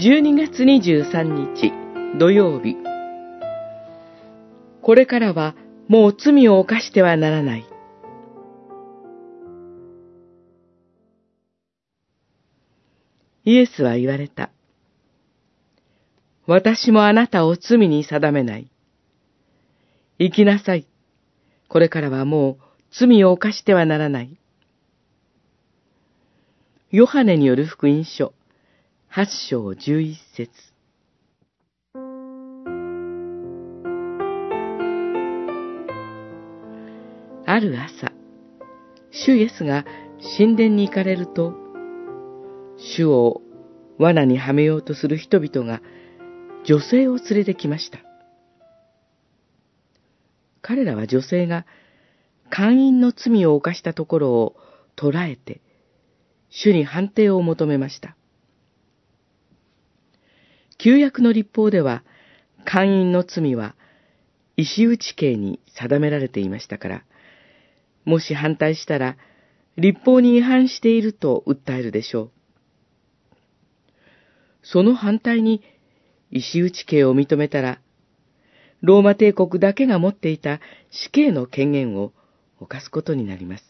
12月23日土曜日これからはもう罪を犯してはならない。イエスは言われた。私もあなたを罪に定めない。生きなさい。これからはもう罪を犯してはならない。ヨハネによる福音書、八章十一節ある朝、主イエスが神殿に行かれると、主を罠にはめようとする人々が女性を連れてきました。彼らは女性が会員の罪を犯したところを捉えて、主に判定を求めました。旧約の立法では、会員の罪は石打ち刑に定められていましたから、もし反対したら、立法に違反していると訴えるでしょう。その反対に、石打ち刑を認めたら、ローマ帝国だけが持っていた死刑の権限を犯すことになります。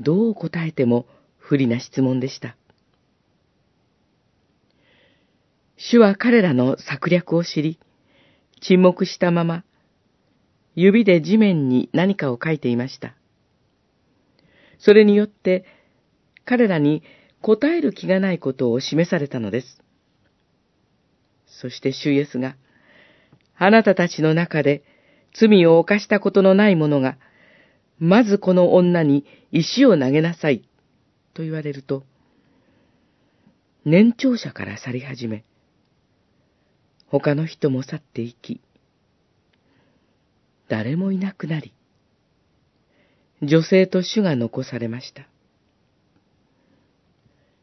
どう答えても不利な質問でした。主は彼らの策略を知り、沈黙したまま、指で地面に何かを書いていました。それによって、彼らに答える気がないことを示されたのです。そして主イエスが、あなたたちの中で罪を犯したことのない者が、まずこの女に石を投げなさい、と言われると、年長者から去り始め、他の人も去っていき、誰もいなくなり、女性と主が残されました。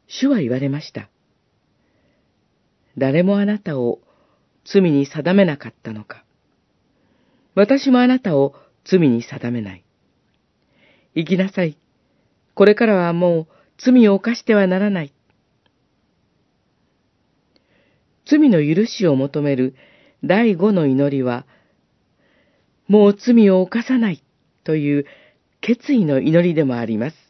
主は言われました。誰もあなたを罪に定めなかったのか。私もあなたを罪に定めない。行きなさい。これからはもう罪を犯してはならない。罪の許しを求める第五の祈りは、もう罪を犯さないという決意の祈りでもあります。